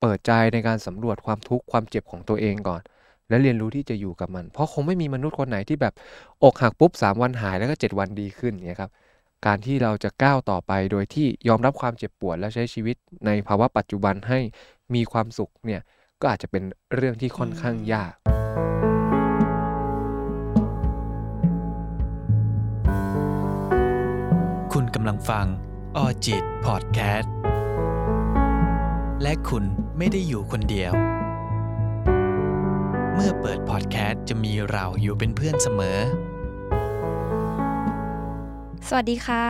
เปิดใจในการสำรวจความทุกข์ความเจ็บของตัวเองก่อน และเรียนรู้ที่จะอยู่กับมัน เพราะคงไม่มีมนุษย์คนไหนที่แบบอกหักปุ๊บ 3 วันหายแล้วก็ 7 วันดีขึ้นเนี่ยครับการที่เราจะก้าวต่อไปโดยที่ยอมรับความเจ็บปวดและใช้ชีวิตในภาวะปัจจุบันให้มีความสุขเนี่ยก็อาจจะเป็นเรื่องที่ค่อนข้างยาก คุณกำลังฟังออจิตพอดแคสต์และคุณ ไม่ได้อยู่คนเดียว เมื่อเปิดพอดแคสต์จะมีเราอยู่เป็นเพื่อนเสมอ สวัสดีค่ะ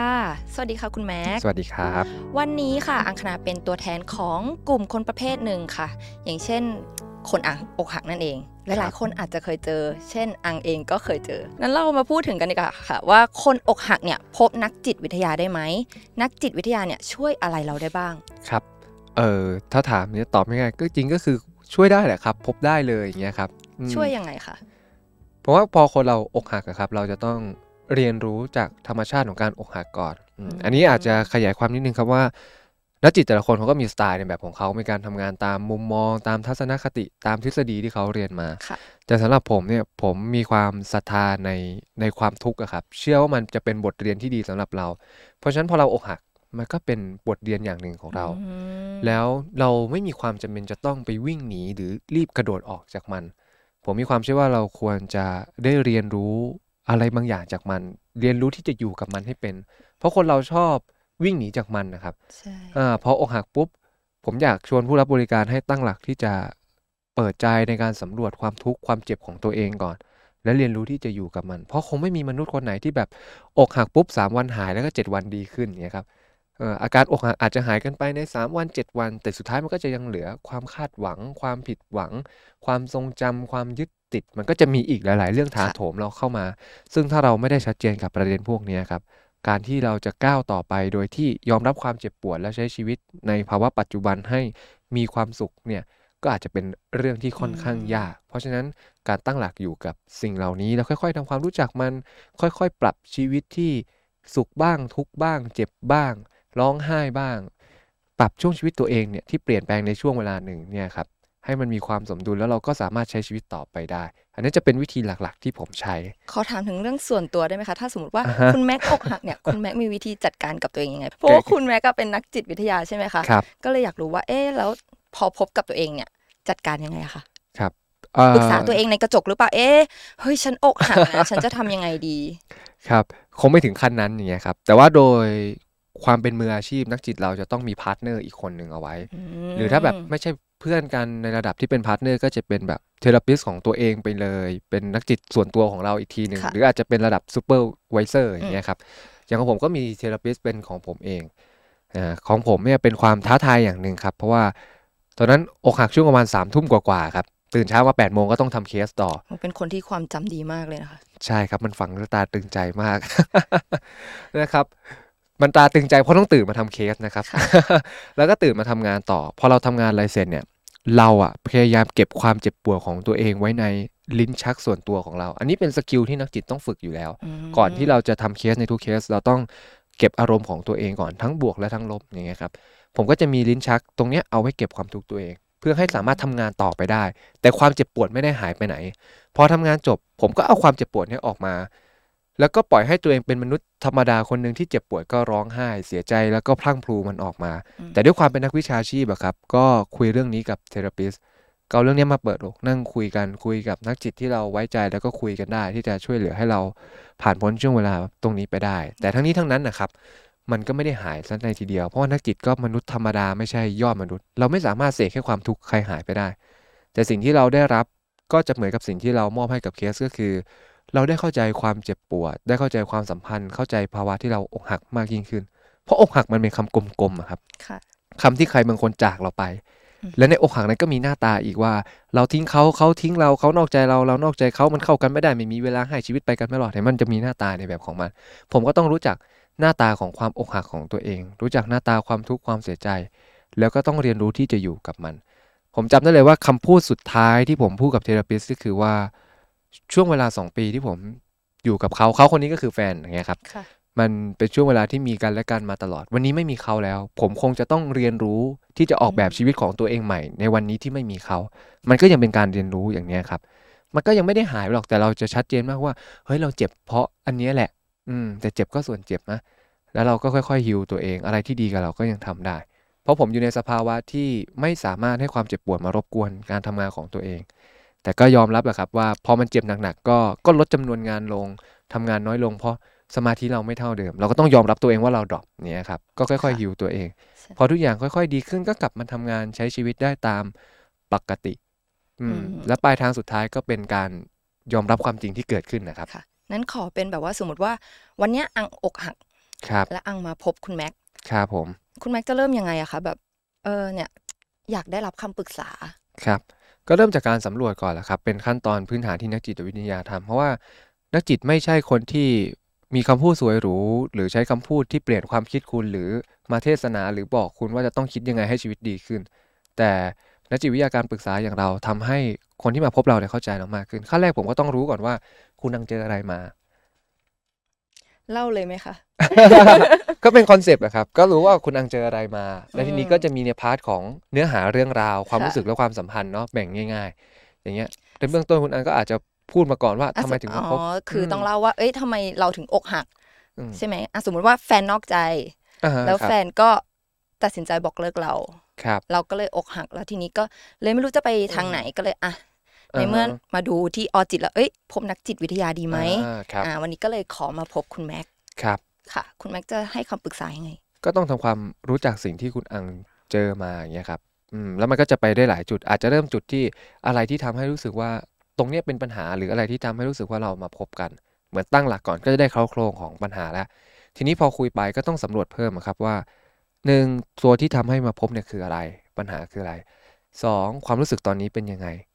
สวัสดีค่ะคุณแม็ก สวัสดีครับ วันนี้ค่ะ อังคณาเป็นตัวแทนของกลุ่มคนประเภทหนึ่งค่ะ อย่างเช่น คนอ่างอกหักนั่นเอง หลายๆคนอาจจะเคยเจอ เช่น อังเองก็เคยเจอ นั้นเรามาพูดถึงกันดีกว่าค่ะ ว่าคนอกหักเนี่ยพบนักจิตวิทยาได้ไหม นักจิตวิทยาเนี่ยช่วยอะไรเราได้บ้าง ครับ เออถ้าถามเนี่ยตอบไม่ง่ายก็จริงก็คือช่วยได้แหละครับ พบได้เลยอย่างเงี้ยครับอืมช่วยยังไงคะเพราะว่าพอคนเราอกหักอะครับ เราจะต้องเรียนรู้จากธรรมชาติของการอกหักก่อนอืมอันนี้อาจจะขยายความนิดนึงครับว่านักจิตแต่ละคนเขาก็มีสไตล์ในแบบของเขาในการทำงานตามมุมมองตามทัศนคติตามทฤษฎีที่เขาเรียนมาค่ะแต่สำหรับผมเนี่ยผมมีความศรัทธาในในความทุกข์อะครับ เชื่อว่ามันจะเป็นบทเรียนที่ดีสำหรับเรา เพราะฉะนั้นพอเราอกหัก มันก็เป็นบทเรียนอย่างหนึ่งของเราอืมแล้วเราไม่มีความจำเป็นจะต้องไปวิ่งหนีหรือรีบกระโดดออกจากมัน ผมมีความเชื่อว่าเราควรจะได้เรียนรู้อะไรบางอย่างจากมัน เรียนรู้ที่จะอยู่กับมันให้เป็น เพราะคนเราชอบวิ่งหนีจากมันนะครับใช่อ่าพออกหักปุ๊บ ผมอยากชวนผู้รับบริการให้ตั้งหลักที่จะเปิดใจในการสำรวจความทุกข์ความเจ็บของตัวเองก่อน และเรียนรู้ที่จะอยู่กับมัน เพราะคงไม่มีมนุษย์คนไหนที่แบบอกหักปุ๊บ3วันหายแล้วก็ 7 วันดีขึ้นเนี่ยครับเอ่ออาการอกหักอาจจะหายกันไปใน 3 วัน 7 วัน แต่สุดท้ายมันก็จะยังเหลือความคาดหวัง ความผิดหวัง ความทรงจำความยึดติด มันก็จะมีอีกหลาย ๆ เรื่องถาโถมเราเข้ามา ซึ่งถ้าเราไม่ได้ชัดเจนกับประเด็นพวกเนี้ยครับการที่เราจะก้าวต่อไปโดยที่ยอมรับความเจ็บปวดและใช้ชีวิตในภาวะปัจจุบันให้มีความสุขเนี่ยก็อาจจะเป็นเรื่องที่ค่อนข้างยาก เพราะฉะนั้นการตั้งหลักอยู่กับสิ่งเหล่านี้แล้วค่อย ๆทำความรู้จักมัน ค่อย ๆ ปรับชีวิตที่สุขบ้างทุกข์บ้าง เจ็บบ้าง ร้องไห้บ้าง ปรับช่วงชีวิตตัวเองเนี่ยที่เปลี่ยนแปลงในช่วงเวลาหนึ่งเนี่ยครับให้มันมีความสมดุลแล้วเราก็สามารถใช้ชีวิตต่อไปได้ อันนี้จะเป็นวิธีหลักๆ ที่ผมใช้ ขอถามถึงเรื่องส่วนตัวได้ไหมคะ ถ้าสมมติว่าอ่าฮะคุณแม็กอกหักเนี่ย คุณแม็กมีวิธีจัดการกับตัวเองยังไง เพราะว่าคุณแม็กก็เป็นนักจิตวิทยาใช่ไหมคะครับก็เลยอยากรู้ว่า เอ๊ะ แล้วพอพบกับตัวเองเนี่ย จัดการยังไงอะคะครับเอ่อปรึกษาตัวเองในกระจกหรือเปล่า เอ๊ะ เฮ้ย ฉันอกหักนะ ฉันจะทำยังไงดี ครับ คงไม่ถึงขั้นนั้นอย่างเงี้ยครับ แต่ว่าโดย ความเป็นมืออาชีพนักจิตเราจะต้องมี partner อีกคนหนึ่งเอาไว้ หรือถ้าแบบไม่ใช่เพื่อนกันในระดับที่เป็น partner ก็จะเป็นแบบ therapist ของตัวเองไปเลย เป็นนักจิตส่วนตัวของเราอีกทีหนึ่งค่ะหรืออาจจะเป็นระดับ supervisor อย่างเงี้ยครับอย่างของผมก็มี therapist เป็นของผมเองอ่าของผมเนี่ยเป็นความท้าทายอย่างหนึ่งครับ เพราะว่าตอนนั้นอกหักช่วงประมาณสามทุ่มกว่าๆครับตื่นเช้ามา8ปดโมงก็ต้องทำเคสต่อ เป็นคนที่ความจำดีมากเลยนะคะ ใช่ครับมันฝังตาตรึงใจมากนะครับ มันตาตรึงใจเพราะต้องตื่นมาทำเคสนะครับค่ะแล้วก็ตื่นมาทำงานต่อ พอเราทำงานอะไรเสร็จเนี่ย เราอะพยายามเก็บความเจ็บปวดของตัวเองไว้ในลิ้นชักส่วนตัวของเรา อันนี้เป็น skill ที่นักจิตต้องฝึกอยู่แล้วมก่อนที่เราจะทำเคสในทุกเคส เราต้องเก็บอารมณ์ของตัวเองก่อนทั้งบวกและทั้งลบอย่างเงี้ยครับ ผมก็จะมีลิ้นชักตรงเนี้ยเอาไว้เก็บความทุกข์ตัวเอง เพื่อให้สามารถทำงานต่อไปได้ แต่ความเจ็บปวดไม่ได้หายไปไหน พอทำงานจบ ผมก็เอาความเจ็บปวดเนี้ยออกมา แล้วก็ปล่อยให้ตัวเองเป็นมนุษย์ธรรมดาคนหนึ่งที่เจ็บปวดก็ร้องไห้ เสียใจแล้วก็พลั้งพลูมันออกมาอืมแต่ด้วยความเป็นนักวิชาชีพอะครับ ก็คุยเรื่องนี้กับเทอราปิสก็เอาเรื่องนี้มาเปิดอกนั่งคุยกันคุยกับนักจิตที่เราไว้ใจแล้วก็คุยกันได้ ที่จะช่วยเหลือให้เราผ่านพ้นช่วงเวลาตรงนี้ไปได้ แต่ทั้งนี้ทั้งนั้นนะครับมันก็ไม่ได้หายซะในทีเดียว เพราะว่านักจิตก็มนุษย์ธรรมดาไม่ใช่ยอดมนุษย์ เราไม่สามารถเสกให้ความทุกข์ใครหายไปได้ แต่สิ่งที่เราได้รับก็จะเหมือนกับสิ่งที่เรามอบให้กับเคสก็คือ เราได้เข้าใจความเจ็บปวด ได้เข้าใจความสัมพันธ์ เข้าใจภาวะที่เราอกหักมากยิ่งขึ้น เพราะอกหักมันเป็นคำกลมๆอะครับค่ะคำที่ใครบางคนจากเราไปอืมและในอกหักนั้นก็มีหน้าตาอีกว่า เราทิ้งเขาเขาทิ้งเราเขานอกใจเราเรานอกใจเขามันเข้ากันไม่ได้ไม่มีเวลาให้ชีวิตไปกันไม่รอดเนี่ยมันจะมีหน้าตาในแบบของมัน ผมก็ต้องรู้จักหน้าตาของความอกหักของตัวเอง รู้จักหน้าตาความทุกข์ความเสียใจ แล้วก็ต้องเรียนรู้ที่จะอยู่กับมัน ผมจำได้เลยว่าคำพูดสุดท้ายที่ผมพูดกับเทเลปิสก็คือว่า ช่วงเวลาสองปีที่ผมอยู่กับเขาเขาคนนี้ก็คือแฟนอย่างเงี้ยครับค่ะมันเป็นช่วงเวลาที่มีกันและกันมาตลอด วันนี้ไม่มีเขาแล้ว ผมคงจะต้องเรียนรู้ที่จะออกแบบชีวิตของตัวเองใหม่ ในวันนี้ที่ไม่มีเขา มันก็ยังเป็นการเรียนรู้อย่างเนี้ยครับ มันก็ยังไม่ได้หายหรอกแต่เราจะชัดเจนมากว่า เฮ้ยเราเจ็บเพราะอันเนี้ยแหละ อืม แต่เจ็บก็ส่วนเจ็บนะแล้วเราก็ค่อยๆฮิวตัวเองอะไรที่ดีกับเราก็ยังทำได้ เพราะผมอยู่ในสภาวะที่ไม่สามารถให้ความเจ็บปวดมารบกวนการทำงานของตัวเอง แต่ก็ยอมรับแหละครับว่าพอมันเจ็บหนักๆก็ก็ลดจำนวนงานลงทำงานน้อยลง เพราะสมาธิเราไม่เท่าเดิม เราก็ต้องยอมรับตัวเองว่าเราดรอปเนี่ยครับก็ค่อยๆฮิวตัวเอง พอทุกอย่างค่อยๆ ดีขึ้นก็กลับมาทำงานใช้ชีวิตได้ตามปกติอืมอืมและปลายทางสุดท้ายก็เป็นการยอมรับความจริงที่เกิดขึ้นนะครับค่ะนั้นขอเป็นแบบว่าสมมติว่าวันเนี้ยอังอกหักครับและอังมาพบคุณแม็กครับผม คุณแม็กจะเริ่มยังไงอะคะแบบเออเนี่ยอยากได้รับคำปรึกษาครับ ก็เริ่มจากการสำรวจก่อนแหละครับ เป็นขั้นตอนพื้นฐานที่นักจิตวิทยาทำเพราะว่านักจิตไม่ใช่คนที่มีคำพูดสวยหรู หรือใช้คำพูดที่เปลี่ยนความคิดคุณหรือมาเทศนาหรือบอกคุณว่าจะต้องคิดยังไงให้ชีวิตดีขึ้น แต่นักจิตวิทยาการปรึกษาอย่างเราทำให้คนที่มาพบเราเนี่ยเข้าใจเรามากขึ้นขั้นแรกผมก็ต้องรู้ก่อนว่า คุณอังเจออะไรมา เล่าเลยไหมคะ ก็เป็น concept อะครับ ก็รู้ว่าคุณอังเจออะไรมา และทีนี้อืมก็จะมีใน part ของเนื้อหาเรื่องราว ความค่ะรู้สึกและความสัมพันธ์เนาะแบ่งง่าย ๆ อย่างเงี้ยในเบื้องต้นคุณอังก็อาจจะพูดมาก่อนว่าทำไมถึงมาพบอ๋อคือต้องเล่าว่า เอ้ยทำไมเราถึงอกหักอืมใช่ไหมอะสมมติว่าแฟนนอกใจอ่าฮะแล้วครับแฟนก็ตัดสินใจบอกเลิกเราครับเราก็เลยอกหัก แล้วทีนี้ก็เลยไม่รู้จะไปทางไหนก็เลยอะ ในเมื่อฮะมาดูที่ออจิตแล้วเอ้ยพบนักจิตวิทยาดีไหมอ่าครับอ่าวันนี้ก็เลยขอมาพบคุณแม็กครับค่ะ คุณแม็กจะให้คำปรึกษายังไง ก็ต้องทำความรู้จักสิ่งที่คุณอังเจอมาอย่างเงี้ยครับอืมแล้วมันก็จะไปได้หลายจุด อาจจะเริ่มจุดที่อะไรที่ทำให้รู้สึกว่าตรงเนี้ยเป็นปัญหาหรืออะไรที่ทำให้รู้สึกว่าเรามาพบกัน เหมือนตั้งหลักก่อนก็จะได้เคราโครงของปัญหาแล้ว ทีนี้พอคุยไปก็ต้องสำรวจเพิ่มอะครับว่าหนึ่งตัวที่ทำให้มาพบเนี่ยคืออะไร ปัญหาคืออะไรสองความรู้สึกตอนนี้เป็นยังไงอืม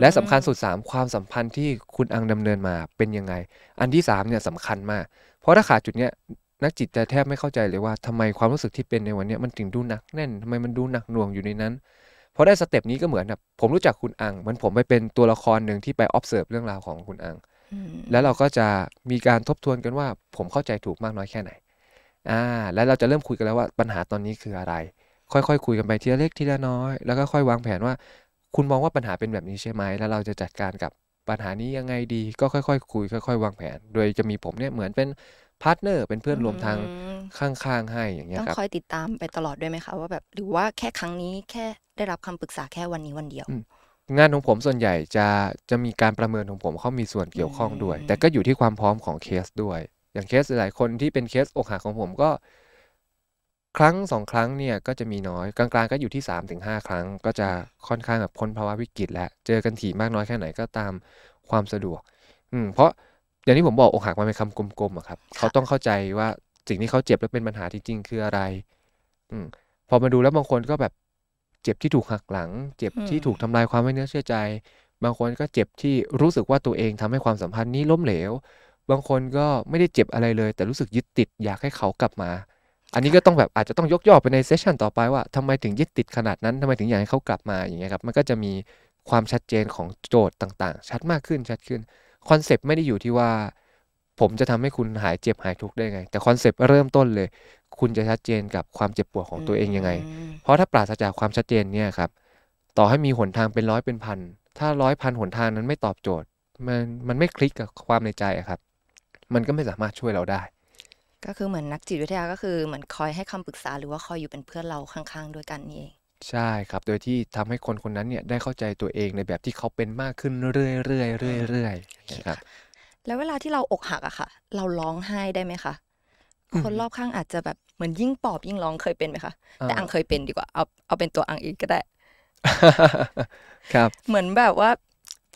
และสำคัญสุด 3 ความสัมพันธ์ที่คุณอังดำเนินมาเป็นยังไง อันที่3เนี่ยสำคัญมาก เพราะถ้าขาดจุดเนี้ยนักจิตจะแทบไม่เข้าใจเลยว่าทำไมความรู้สึกที่เป็นในวันเนี้ยมันถึงดูหนักแน่นทำไมมันดูหนักหน่วงอยู่ในนั้นพอได้ step นี้ก็เหมือนแบบผมรู้จักคุณอังเหมือนผมไปเป็นตัวละครหนึ่งที่ไป observe เรื่องราวของคุณอังอืมแล้วเราก็จะมีการทบทวนกันว่า ผมเข้าใจถูกมากน้อยแค่ไหนอ่าแล้วเราจะเริ่มคุยกันแล้วว่าปัญหาตอนนี้คืออะไร ค่อยๆคุยกันไปทีละเล็กทีละน้อย แล้วก็ค่อยวางแผนว่า คุณมองว่าปัญหาเป็นแบบนี้ใช่ไหมแล้วเราจะจัดการกับปัญหานี้ยังไงดีก็ค่อยๆคุย ค่อย ๆ วางแผน โดยจะมีผมเนี่ยเหมือนเป็น partner เป็นเพื่อนร่วมทางอืมข้างๆให้อย่างเงี้ยต้องครับคอยติดตามไปตลอดด้วยไหมคะว่าแบบหรือว่าแค่ครั้งนี้แค่ได้รับคำปรึกษาแค่วันนี้วันเดียวอืมงานของผมส่วนใหญ่จะจะมีการประเมินของผมเข้ามีส่วนเกี่ยวข้องด้วยอืมแต่ก็อยู่ที่ความพร้อมของเคสด้วย อย่างเคสหลายๆคนที่เป็นเคสอกหักของผมก็ ครั้งสองครั้งเนี่ยก็จะมีน้อยกลางๆก็อยู่ที่3าถึงหครั้ง ก็จะค่อนข้างแบบพ้นภาวะวิกฤตแล้วเจอกันถี่มากน้อยแค่ไหนก็ตามความสะดวก อืมเพราะอย่างที่ผมบอกอกหักมันเป็นคำกลมๆอะครับ เขาต้องเข้าใจว่าสิ่งที่เขาเจ็บและเป็นปัญหาจริงๆ คืออะไร อืมพอมาดูแล้วบางคนก็แบบเจ็บที่ถูกหักหลัง เจ็บที่อืมถูกทำลายความไว้เนื้อเชื่อใจ บางคนก็เจ็บที่รู้สึกว่าตัวเองทำให้ความสัมพันธ์นี้ล้มเหลว บางคนก็ไม่ได้เจ็บอะไรเลย แต่รู้สึกยึดติดอยากให้เขากลับมา อันนี้ก็ต้องแบบอาจจะต้องยกย่อไปในเซสชันต่อไปว่าทำไมถึงยึดติดขนาดนั้นทำไมถึงอยากให้เขากลับมาอย่างเงี้ยครับมันก็จะมีความชัดเจนของโจทย์ต่างๆ ชัดมากขึ้นชัดขึ้น concept ไม่ได้อยู่ที่ว่า ผมจะทำให้คุณหายเจ็บหายทุกข์ได้ไง แต่ concept เริ่มต้นเลย คุณจะชัดเจนกับความเจ็บปวดของตัวเองยังไง เพราะถ้าปราศจากความชัดเจนเนี่ยครับต่อให้มีหนทางเป็นร้อยเป็นพันถ้าร้อยพันหนทางนั้นไม่ตอบโจทย์ มันมันไม่คลิกกับความในใจครับ มันก็ไม่สามารถช่วยเราได้ ก็คือเหมือนนักจิตวิทยาก็คือเหมือนคอยให้คำปรึกษาหรือว่าคอยอยู่เป็นเพื่อนเราข้างๆ ด้วยกันนี่เองใช่ครับ โดยที่ทำให้คนคนนั้นเนี่ยได้เข้าใจตัวเองในแบบที่เขาเป็นมากขึ้นเรื่อยๆเรื่อยๆเรื่อยๆนะครับแล้วเวลาที่เราอกหักอะค่ะ เราร้องไห้ได้ไหมคะอืมคนรอบข้างอาจจะแบบเหมือนยิ่งปอบยิ่งร้องเคยเป็นไหมคะแต่อ่าอังเคยเป็นดีกว่าเอาเอาเป็นตัวอังเองก็ได้ ครับ เหมือนแบบว่า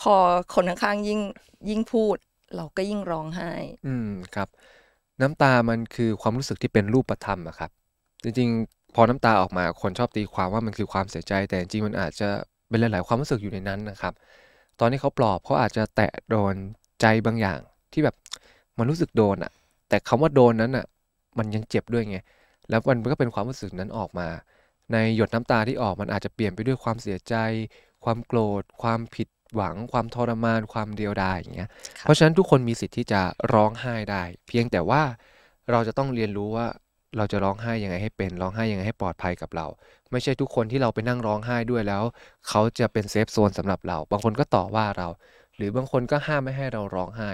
พอคนข้างๆยิ่งยิ่งพูด เราก็ยิ่งร้องไห้ อืมครับ น้ำตามันคือความรู้สึกที่เป็นรูปธรรมอะครับ จริงๆ พอน้ำตาออกมาคนชอบตีความว่ามันคือความเสียใจ แต่จริงมันอาจจะเป็นหลาย ๆ ความรู้สึกอยู่ในนั้นนะครับ ตอนที่เขาปลอบเขาอาจจะแตะโดนใจบางอย่าง ที่แบบมันรู้สึกโดนอะแต่คำว่าโดนนั้นอะมันยังเจ็บด้วยไง แล้วมันก็เป็นความรู้สึกนั้นออกมา ในหยดน้ำตาที่ออกมันอาจจะเปลี่ยนไปด้วยความเสียใจ ความโกรธ ความผิด หวังความทรมานความเดียวดายอย่างเงี้ยค่ะเพราะฉะนั้นทุกคนมีสิทธิ์ที่จะร้องไห้ได้ เพียงแต่ว่าเราจะต้องเรียนรู้ว่าเราจะร้องไห้ยังไงให้เป็นร้องไห้ยังไงให้ปลอดภัยกับเรา ไม่ใช่ทุกคนที่เราไปนั่งร้องไห้ด้วยแล้ว เขาจะเป็นเซฟโซนสำหรับเรา บางคนก็ต่อว่าเรา หรือบางคนก็ห้ามไม่ให้เราร้องไห้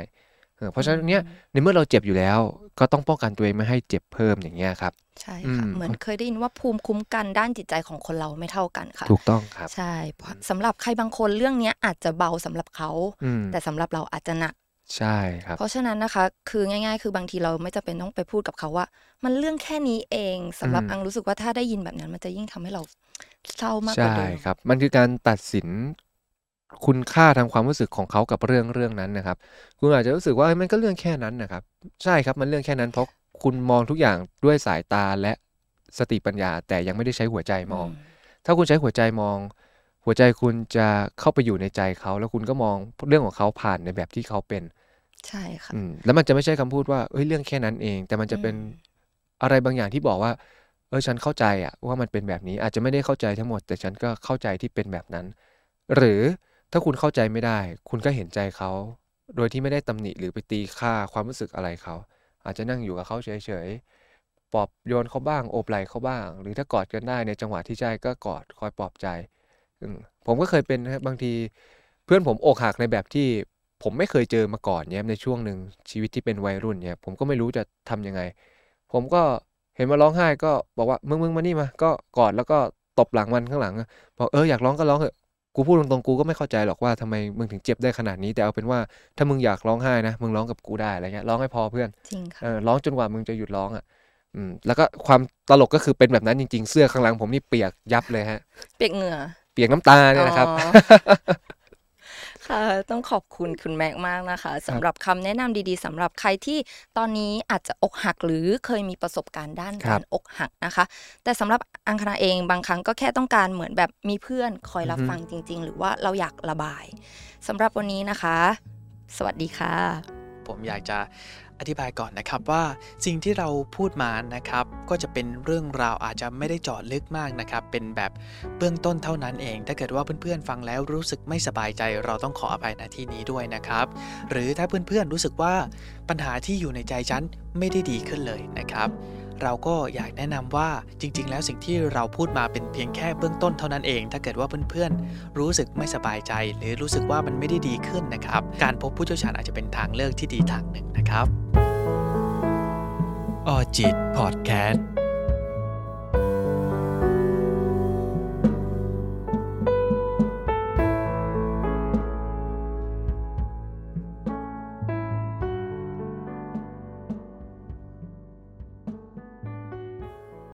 เออเพราะฉะนั้นเนี้ยในเมื่อเราเจ็บอยู่แล้ว ก็ต้องป้องกันตัวเองไม่ให้เจ็บเพิ่มอย่างเงี้ยครับ ใช่อืค่ะมเหมือนเคยได้ยินว่าภูมิคุ้มกันด้านจิตใจของคนเราไม่เท่ากันค่ะ ถูกต้องครับ ใช่เพราะสำหรับใครบางคนเรื่องเนี้ยอาจจะเบาสำหรับเขาอืมแต่สำหรับเราอาจจะหนักใช่ครับ เพราะฉะนั้นนะคะคือง่าย ๆ คือบางทีเราไม่จำเป็นต้องไปพูดกับเขาว่า มันเรื่องแค่นี้เองสำหรับอืมอังรู้สึกว่าถ้าได้ยินแบบนั้น มันจะยิ่งทำให้เราเศร้ามากกว่าใช่เดิมครับ มันคือการตัดสิน คุณค่าทางความรู้สึกของเขากับเรื่องเรื่องนั้นนะครับ คุณอาจจะรู้สึกว่าเฮ้ยมันก็เรื่องแค่นั้นนะครับ ใช่ครับมันเรื่องแค่นั้นเพราะคุณมองทุกอย่างด้วยสายตาและสติปัญญา แต่ยังไม่ได้ใช้หัวใจมอง ถ้าคุณใช้หัวใจมอง หัวใจคุณจะเข้าไปอยู่ในใจเขา แล้วคุณก็มองเรื่องของเขาผ่านในแบบที่เขาเป็น ใช่ค่ะอืมแล้วมันจะไม่ใช่คำพูดว่าเอ้ยเรื่องแค่นั้นเอง แต่มันจะเป็นอืมอะไรบางอย่างที่บอกว่า เออฉันเข้าใจอะว่ามันเป็นแบบนี้อาจจะไม่ได้เข้าใจทั้งหมด แต่ฉันก็เข้าใจที่เป็นแบบนั้น หรือ ถ้าคุณเข้าใจไม่ได้ คุณก็เห็นใจเขา โดยที่ไม่ได้ตำหนิหรือไปตีค่าความรู้สึกอะไรเขา อาจจะนั่งอยู่กับเขาเฉยๆปลอบโยนเขาบ้างโอบไหล่เขาบ้าง หรือถ้ากอดกันได้ในจังหวะที่ใช่ก็กอดคอยปลอบใจอผมก็เคยเป็นนะครับบางทีเพื่อนผมอกหักในแบบที่ผมไม่เคยเจอมาก่อนเนี่ยในช่วงหนึ่งชีวิตที่เป็นวัยรุ่นเนี่ยผมก็ไม่รู้จะทำยังไง ผมก็เห็นมาร้องไห้ก็บอกว่ามึงมึงมานี่มา ก็กอดแล้วก็ตบหลังมันข้างหลังบอกเอออยากร้องก็ร้องเถอะ กูพูดตรงๆกูก็ไม่เข้าใจหรอกว่าทำไมมึงถึงเจ็บได้ขนาดนี้ แต่เอาเป็นว่าถ้ามึงอยากร้องไห้นะมึงร้องกับกูได้อะไรเงี้ยร้องให้พอเพื่อนจริงค่ะเออร้องจนกว่ามึงจะหยุดร้องอะอืมแล้วก็ความตลกก็คือเป็นแบบนั้นจริง ๆ เสื้อข้างหลังผมนี่เปียกยับเลยฮะ เปียกเหงื่อ เปียกน้ำตาเนี่ยนะครับอ๋อ ค่ะ ต้องขอบคุณคุณแม็กมากนะคะสำหรับคำแนะนำดีๆสำหรับใครที่ตอนนี้อาจจะอกหักหรือเคยมีประสบการณ์ด้านครักาบรอกหักนะคะ แต่สำหรับอังคณาเองบางครั้งก็แค่ต้องการเหมือนแบบมีเพื่อนคอยรับอือฮึฟังจริง ๆ หรือว่าเราอยากระบายสำหรับวันนี้นะคะ สวัสดีค่ะ ผมอยากจะ อธิบายก่อนนะครับว่าสิ่งที่เราพูดมานะครับ ก็จะเป็นเรื่องราวอาจจะไม่ได้เจาะลึกมากนะครับ เป็นแบบเบื้องต้นเท่านั้นเอง ถ้าเกิดว่าเพื่อนๆฟังแล้วรู้สึกไม่สบายใจ เราต้องขออภัยณที่นี้ด้วยนะครับ หรือถ้าเพื่อนๆรู้สึกว่าปัญหาที่อยู่ในใจฉันไม่ได้ดีขึ้นเลยนะครับเราก็อยากแนะนำว่าจริง ๆ แล้วสิ่งที่เราพูดมาเป็นเพียงแค่เบื้องต้นเท่านั้นเอง ถ้าเกิดว่าเพื่อนๆ รู้สึกไม่สบายใจ หรือรู้สึกว่ามันไม่ได้ดีขึ้นนะครับ การพบผู้เชี่ยวชาญอาจจะเป็นทางเลือกที่ดีทางหนึ่งนะครับ ออจิตพอดแคสต์